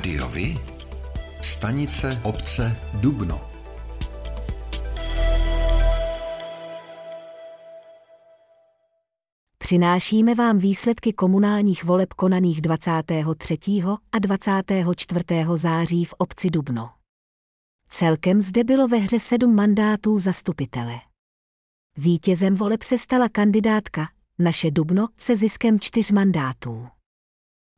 Rádiovi? Stanice obce Dubno. Přinášíme vám výsledky komunálních voleb konaných 23. a 24. září v obci Dubno. Celkem zde bylo ve hře sedm mandátů zastupitele. Vítězem voleb se stala kandidátka Naše Dubno se ziskem čtyř mandátů.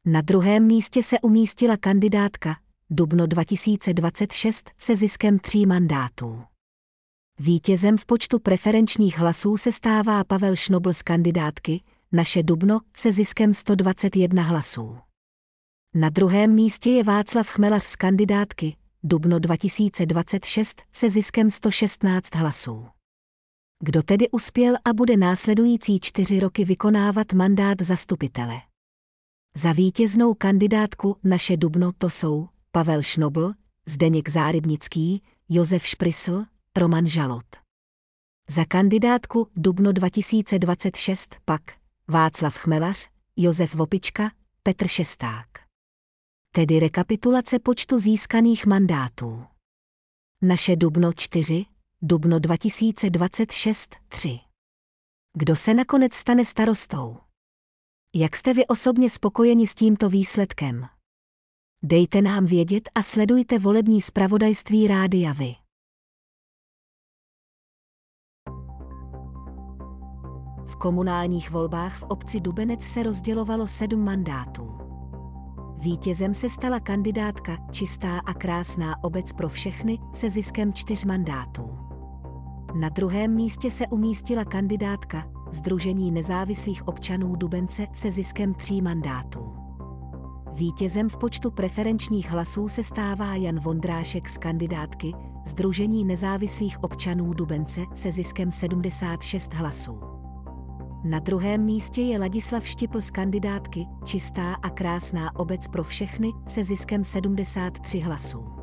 Na druhém místě se umístila kandidátka Dubno 2026 se ziskem tří mandátů. Vítězem v počtu preferenčních hlasů se stává Pavel Šnobl z kandidátky Naše Dubno se ziskem 121 hlasů. Na druhém místě je Václav Chmelař z kandidátky Dubno 2026 se ziskem 116 hlasů. Kdo tedy uspěl a bude následující čtyři roky vykonávat mandát zastupitele? Za vítěznou kandidátku naše Dubno to jsou Pavel Šnobl, Zdeněk Zárybnický, Josef Šprysl, Roman Žalot. Za kandidátku Dubno 2026 pak Václav Chmelař, Josef Vopička, Petr Šesták. Tedy rekapitulace počtu získaných mandátů. Naše Dubno 4, Dubno 2026 3. Kdo se nakonec stane starostou? Jak jste vy osobně spokojeni s tímto výsledkem? Dejte nám vědět a sledujte volební zpravodajství Rádia Vy. V komunálních volbách v obci Dubenec se rozdělovalo sedm mandátů. Vítězem se stala kandidátka Čistá a krásná obec pro všechny se ziskem čtyř mandátů. Na druhém místě se umístila kandidátka Združení nezávislých občanů Dubence se ziskem tří mandátů. Vítězem v počtu preferenčních hlasů se stává Jan Vondrášek z kandidátky Združení nezávislých občanů Dubence se ziskem 76 hlasů. Na druhém místě je Ladislav Štipl z kandidátky Čistá a krásná obec pro všechny se ziskem 73 hlasů.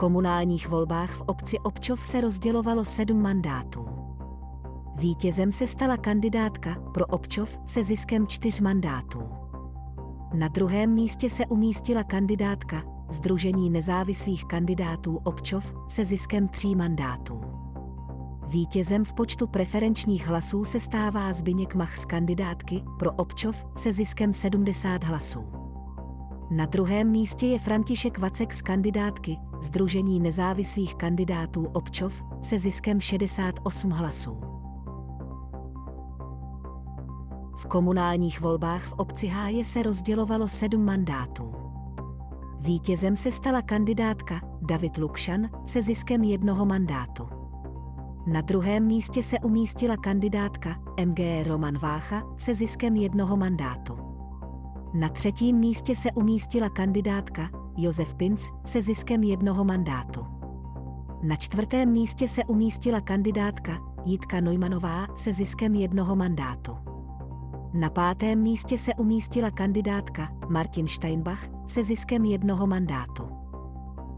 Komunálních volbách v obci Občov se rozdělovalo sedm mandátů. Vítězem se stala kandidátka pro Občov se ziskem čtyř mandátů. Na druhém místě se umístila kandidátka Združení nezávislých kandidátů Občov se ziskem tří mandátů. Vítězem v počtu preferenčních hlasů se stává Zbyněk Mach z kandidátky pro Občov se ziskem 70 hlasů. Na druhém místě je František Vacek z kandidátky Združení nezávislých kandidátů Občov se ziskem 68 hlasů. V komunálních volbách v obci Háje se rozdělovalo sedm mandátů. Vítězem se stala kandidátka David Lukšan se ziskem jednoho mandátu. Na druhém místě se umístila kandidátka MG Roman Vácha se ziskem jednoho mandátu. Na třetím místě se umístila kandidátka Josef Pinc se ziskem jednoho mandátu. Na čtvrtém místě se umístila kandidátka Jitka Neumanová se ziskem jednoho mandátu. Na pátém místě se umístila kandidátka Martin Steinbach se ziskem jednoho mandátu.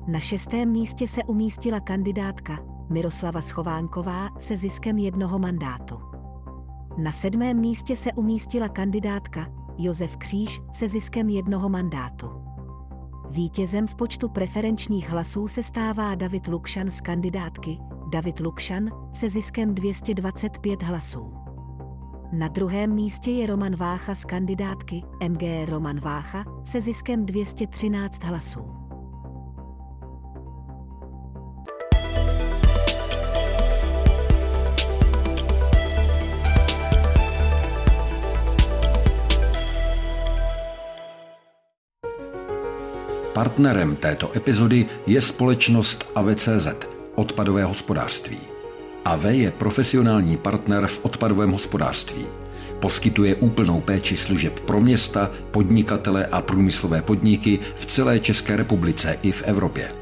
Na šestém místě se umístila kandidátka Miroslava Schovánková se ziskem jednoho mandátu. Na sedmém místě se umístila kandidátka Josef Kříž se ziskem jednoho mandátu. Vítězem v počtu preferenčních hlasů se stává David Lukšan z kandidátky David Lukšan se ziskem 225 hlasů. Na druhém místě je Roman Vácha z kandidátky MG Roman Vácha se ziskem 213 hlasů. Partnerem této epizody je společnost AVCZ, odpadové hospodářství. AV je profesionální partner v odpadovém hospodářství. Poskytuje úplnou péči služeb pro města, podnikatele a průmyslové podniky v celé České republice i v Evropě.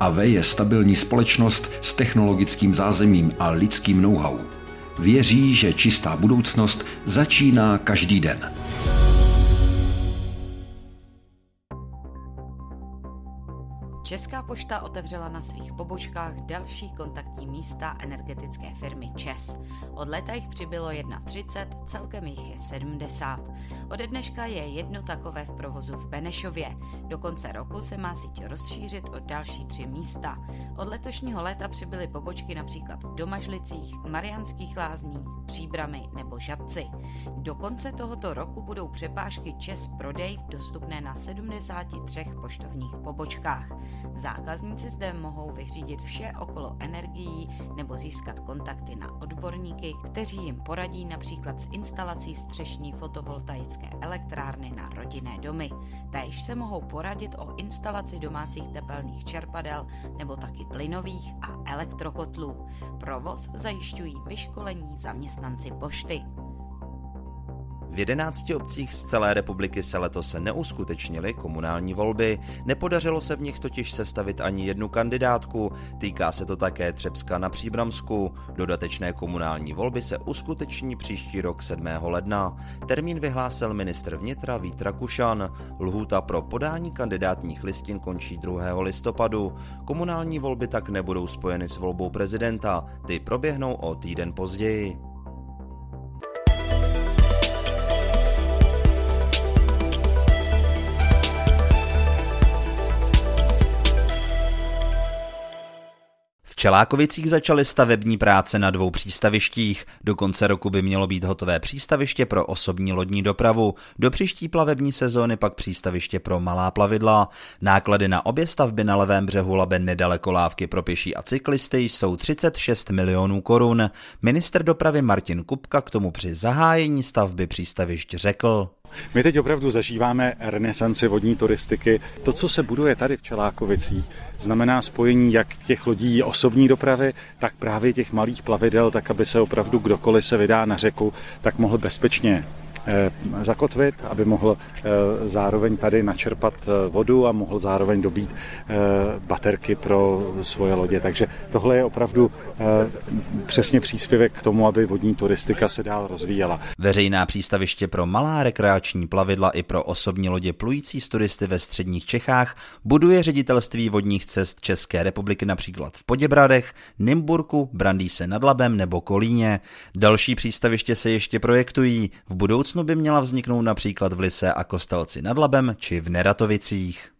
AV je stabilní společnost s technologickým zázemím a lidským know-how. Věří, že čistá budoucnost začíná každý den. Česká pošta otevřela na svých pobočkách další kontaktní místa energetické firmy ČES. Od léta jich přibylo 31, celkem jich je 70. Ode dneška je jedno takové v provozu v Benešově. Do konce roku se má síť rozšířit o další tři místa. Od letošního léta přibyly pobočky například v Domažlicích, Mariánských lázních, Příbramy nebo Žadci. Do konce tohoto roku budou přepážky ČES prodej dostupné na 73 poštovních pobočkách. Zákazníci zde mohou vyřídit vše okolo energií nebo získat kontakty na odborníky, kteří jim poradí například s instalací střešní fotovoltaické elektrárny na rodinné domy. Též se mohou poradit o instalaci domácích tepelných čerpadel nebo taky plynových a elektrokotlů. Provoz zajišťují vyškolení zaměstnanci pošty. V 11 obcích z celé republiky se letos neuskutečnily komunální volby, nepodařilo se v nich totiž sestavit ani jednu kandidátku, týká se to také Třebska na Příbramsku. Dodatečné komunální volby se uskuteční příští rok 7. ledna. Termín vyhlásil ministr vnitra Vít Rakušan. Lhůta pro podání kandidátních listin končí 2. listopadu. Komunální volby tak nebudou spojeny s volbou prezidenta, ty proběhnou o týden později. Čelákovicích začaly stavební práce na dvou přístavištích. Do konce roku by mělo být hotové přístaviště pro osobní lodní dopravu, do příští plavební sezóny pak přístaviště pro malá plavidla. Náklady na obě stavby na levém břehu Labe nedaleko lávky pro pěší a cyklisty jsou 36 milionů korun. Minister dopravy Martin Kupka k tomu při zahájení stavby přístavišť řekl. My teď opravdu zažíváme renesanci vodní turistiky. To, co se buduje tady v Čelákovicích, znamená spojení jak těch lodí osobní dopravy, tak právě těch malých plavidel, tak aby se opravdu kdokoliv se vydá na řeku, tak mohl bezpečně zakotvit, aby mohl eh, zároveň tady načerpat eh, vodu a mohl zároveň dobít baterky pro svoje lodě. Takže tohle je opravdu přesně příspěvek k tomu, aby vodní turistika se dál rozvíjela. Veřejná přístaviště pro malá rekreační plavidla i pro osobní lodě plující z turisty ve středních Čechách buduje ředitelství vodních cest České republiky například v Poděbradech, Nymburku, Brandýse nad Labem nebo Kolíně. Další přístaviště se ještě projektují. V budoucnu budoucnu by měla vzniknout například v Lise a Kostelci nad Labem či v Neratovicích.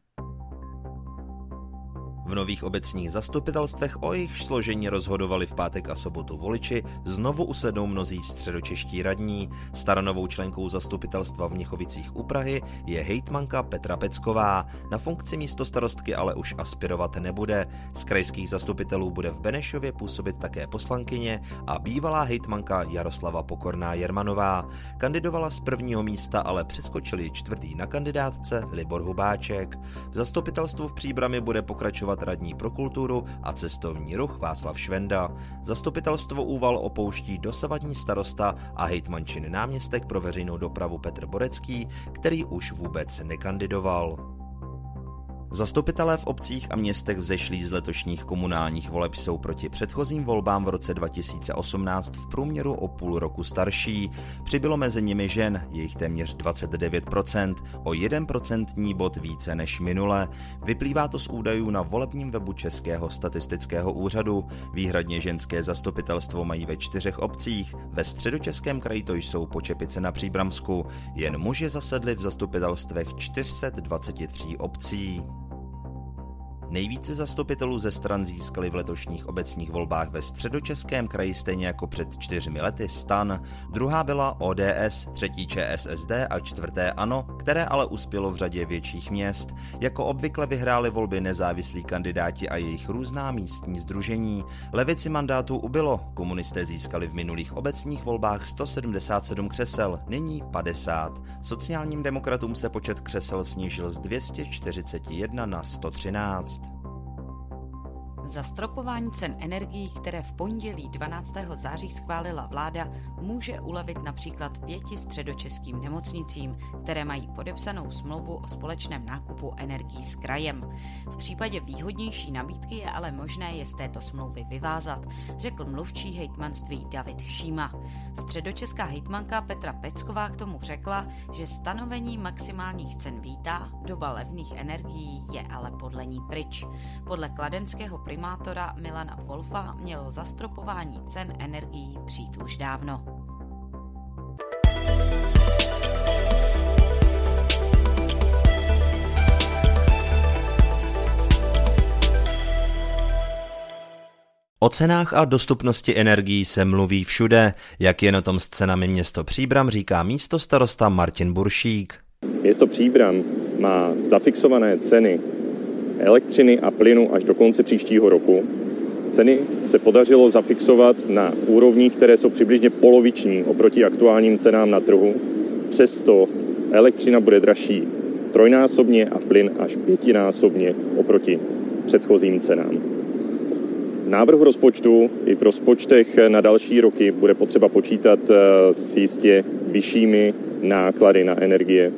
V nových obecních zastupitelstvech o jejich složení rozhodovali v pátek a sobotu voliči, znovu usednou mnozí středočeští radní. Staronovou členkou zastupitelstva v Měchovicích u Prahy je hejtmanka Petra Pecková. Na funkci místo starostky ale už aspirovat nebude. Z krajských zastupitelů bude v Benešově působit také poslankyně a bývalá hejtmanka Jaroslava Pokorná Jermanová. Kandidovala z prvního místa, ale přeskočili čtvrtý na kandidátce Libor Hubáček. V zastupitelstvu v Příbrami bude pokračovat jmenovat radní pro kulturu a cestovní ruch Václav Švenda. Zastupitelstvo Úval opouští dosavadní starosta a hejtmančin náměstek pro veřejnou dopravu Petr Borecký, který už vůbec nekandidoval. Zastupitelé v obcích a městech vzešlí z letošních komunálních voleb jsou proti předchozím volbám v roce 2018 v průměru o půl roku starší. Přibylo mezi nimi žen, jejich téměř 29%, o 1% bod více než minule. Vyplývá to z údajů na volebním webu Českého statistického úřadu. Výhradně ženské zastupitelstvo mají ve čtyřech obcích, ve středočeském kraji to jsou Počepice na Příbramsku. Jen muži zasedli v zastupitelstvech 423 obcí. Nejvíce zastupitelů ze stran získali v letošních obecních volbách ve středočeském kraji stejně jako před čtyřmi lety stan. Druhá byla ODS, třetí ČSSD a čtvrté ANO, které ale uspělo v řadě větších měst. Jako obvykle vyhráli volby nezávislí kandidáti a jejich různá místní združení. Levici mandátů ubylo, komunisté získali v minulých obecních volbách 177 křesel, nyní 50. Sociálním demokratům se počet křesel snížil z 241 na 113. Zastropování cen energií, které v pondělí 12. září schválila vláda, může ulevit například pěti středočeským nemocnicím, které mají podepsanou smlouvu o společném nákupu energií s krajem. V případě výhodnější nabídky je ale možné je z této smlouvy vyvázat, řekl mluvčí hejtmanství David Šíma. Středočeská hejtmanka Petra Pecková k tomu řekla, že stanovení maximálních cen vítá, doba levných energií je ale podle ní pryč. Podle kladenského primátora Milana Wolfa mělo zastropování cen energií přijít už dávno. O cenách a dostupnosti energií se mluví všude. Jak je na tom s cenami město Příbram, říká místo starosta Martin Buršík. Město Příbram má zafixované ceny elektřiny a plynu až do konce příštího roku. Ceny se podařilo zafixovat na úrovních, které jsou přibližně poloviční oproti aktuálním cenám na trhu. Přesto elektřina bude dražší trojnásobně a plyn až pětinásobně oproti předchozím cenám. Návrhu rozpočtu i v rozpočtech na další roky bude potřeba počítat eh, s jistě vyššími náklady na energie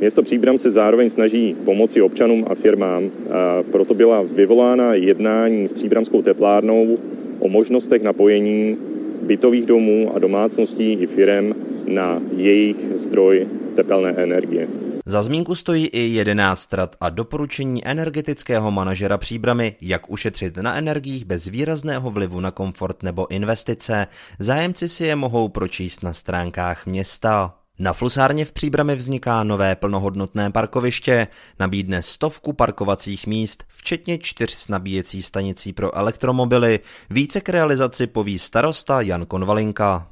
Město Příbram se zároveň snaží pomoci občanům a firmám, a proto byla vyvolána jednání s Příbramskou teplárnou o možnostech napojení bytových domů a domácností i firem na jejich zdroj tepelné energie. Za zmínku stojí i 11 rad a doporučení energetického manažera Příbramy, jak ušetřit na energiích bez výrazného vlivu na komfort nebo investice. Zájemci si je mohou pročíst na stránkách města. Na Flusárně v Příbrami vzniká nové plnohodnotné parkoviště, nabídne stovku parkovacích míst, včetně čtyř nabíjecí stanicí pro elektromobily. Více k realizaci poví starosta Jan Konvalinka.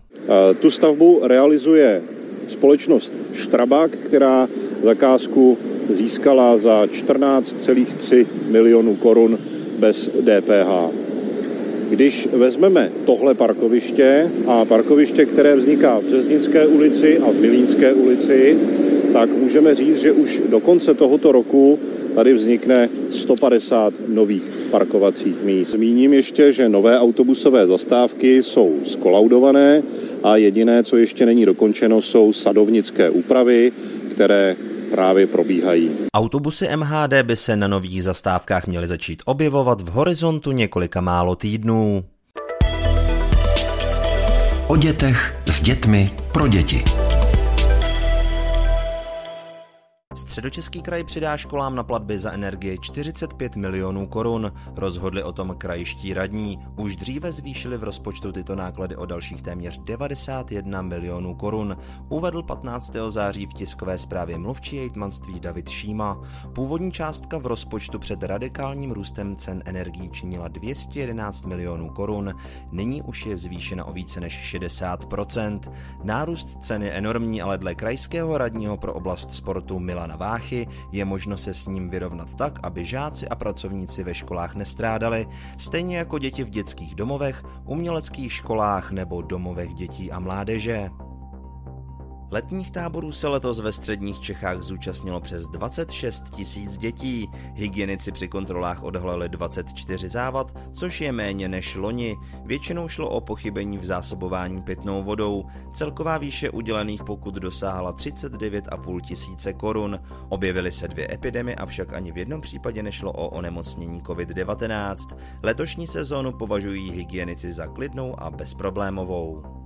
Tu stavbu realizuje společnost Štrabák, která zakázku získala za 14,3 milionů korun bez DPH. Když vezmeme tohle parkoviště a parkoviště, které vzniká v Březnické ulici a v Milínské ulici, tak můžeme říct, že už do konce tohoto roku tady vznikne 150 nových parkovacích míst. Zmíním ještě, že nové autobusové zastávky jsou skolaudované a jediné, co ještě není dokončeno, jsou sadovnické úpravy, které právě probíhají. Autobusy MHD by se na nových zastávkách měly začít objevovat v horizontu několika málo týdnů. O dětech, s dětmi, pro děti. Středočeský kraj přidá školám na platby za energie 45 milionů korun. Rozhodli o tom krajiští radní. Už dříve zvýšili v rozpočtu tyto náklady o dalších téměř 91 milionů korun. Uvedl 15. září v tiskové zprávě mluvčí jejtmanství David Šíma. Původní částka v rozpočtu před radikálním růstem cen energií činila 211 milionů korun. Nyní už je zvýšena o více než 60%. Nárůst cen je enormní, ale dle krajského radního pro oblast sportu Milana Váchy je možno se s ním vyrovnat tak, aby žáci a pracovníci ve školách nestrádali, stejně jako děti v dětských domovech, uměleckých školách nebo domovech dětí a mládeže. Letních táborů se letos ve středních Čechách zúčastnilo přes 26 tisíc dětí. Hygienici při kontrolách odhalili 24 závad, což je méně než loni. Většinou šlo o pochybení v zásobování pitnou vodou. Celková výše udělených pokut dosáhla 39,5 tisíce korun. Objevily se dvě epidemie, avšak ani v jednom případě nešlo o onemocnění COVID-19. Letošní sezónu považují hygienici za klidnou a bezproblémovou.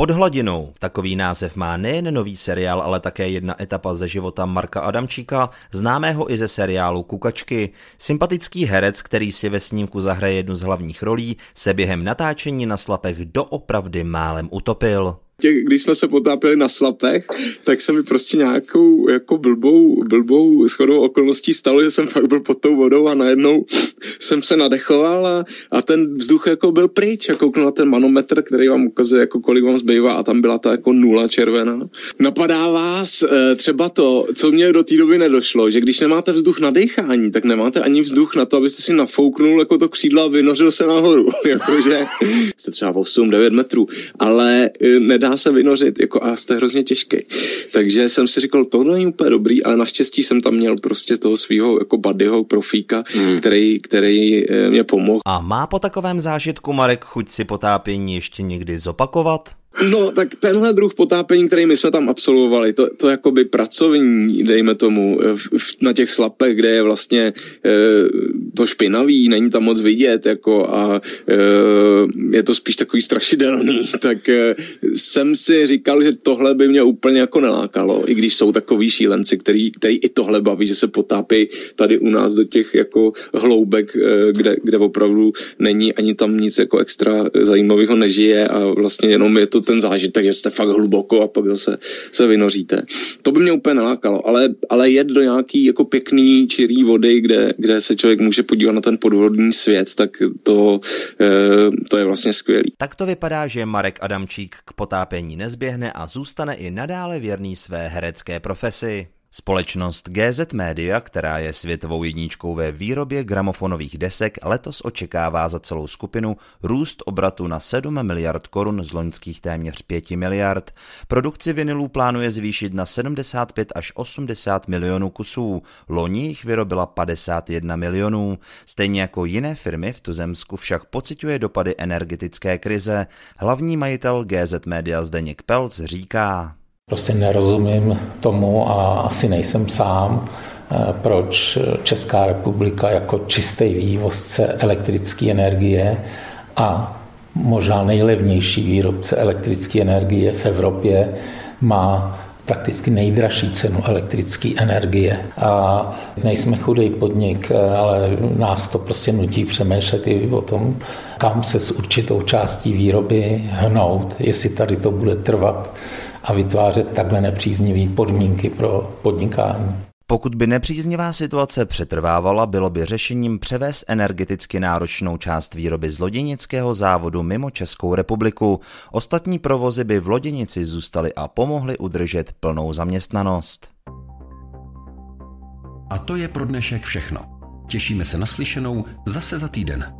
Pod hladinou, takový název má nejen nový seriál, ale také jedna etapa ze života Marka Adamčíka, známého i ze seriálu Kukačky. Sympatický herec, který si ve snímku zahraje jednu z hlavních rolí, se během natáčení na slapech doopravdy málem utopil těch, když jsme se potápěli na slapech, tak se mi prostě nějakou jako blbou, blbou shodou okolností stalo, že jsem fakt byl pod tou vodou a najednou jsem se nadechoval a, a ten vzduch jako byl pryč a kouknu na ten manometr, který vám ukazuje, jako kolik vám zbývá a tam byla ta jako nula červená. Napadá vás e, třeba to, co mě do té doby nedošlo, že když nemáte vzduch na dechání, tak nemáte ani vzduch na to, abyste si nafouknul jako to křídla a vynořil se nahoru. Jakože jste třeba 8-9 metrů, ale e, nedá nedá se vynořit jako a jste hrozně těžký. Takže jsem si říkal, tohle není úplně dobrý, ale naštěstí jsem tam měl prostě toho svého jako buddyho, profíka, hmm. který, který eh, mě pomohl. A má po takovém zážitku Marek chuť si potápění ještě někdy zopakovat? No, tak tenhle druh potápění, který my jsme tam absolvovali, to, to jakoby pracovní, dejme tomu, na těch slapech, kde je vlastně e, to špinavý, není tam moc vidět, jako a e, je to spíš takový strašidelný, tak e, jsem si říkal, že tohle by mě úplně jako nelákalo, i když jsou takový šílenci, který, který i tohle baví, že se potápí tady u nás do těch jako hloubek, e, kde, kde opravdu není ani tam nic jako extra zajímavého nežije a vlastně jenom je to ten zážitek, že jste fakt hluboko a pak zase se vynoříte. To by mě úplně nalákalo, ale, ale jet do nějaký jako pěkný čirý vody, kde, kde se člověk může podívat na ten podvodní svět, tak to, e, to je vlastně skvělý. Tak to vypadá, že Marek Adamčík k potápění nezběhne a zůstane i nadále věrný své herecké profesi. Společnost GZ Media, která je světovou jedničkou ve výrobě gramofonových desek, letos očekává za celou skupinu růst obratu na 7 miliard korun z loňských téměř 5 miliard. Produkci vinilů plánuje zvýšit na 75 až 80 milionů kusů. Loni jich vyrobila 51 milionů. Stejně jako jiné firmy v tuzemsku však pociťuje dopady energetické krize. Hlavní majitel GZ Media Zdeněk Pelc říká, Prostě nerozumím tomu a asi nejsem sám, eh, proč Česká republika jako čistý vývozce elektrické energie a možná nejlevnější výrobce elektrické energie v Evropě má prakticky nejdražší cenu elektrické energie. A nejsme chudý podnik, ale nás to prostě nutí přemýšlet i o tom, kam se s určitou částí výroby hnout, jestli tady to bude trvat a vytvářet takhle nepříznivé podmínky pro podnikání. Pokud by nepříznivá situace přetrvávala, bylo by řešením převést energeticky náročnou část výroby z loděnického závodu mimo Českou republiku. Ostatní provozy by v loděnici zůstaly a pomohly udržet plnou zaměstnanost. A to je pro dnešek všechno. Těšíme se na slyšenou zase za týden.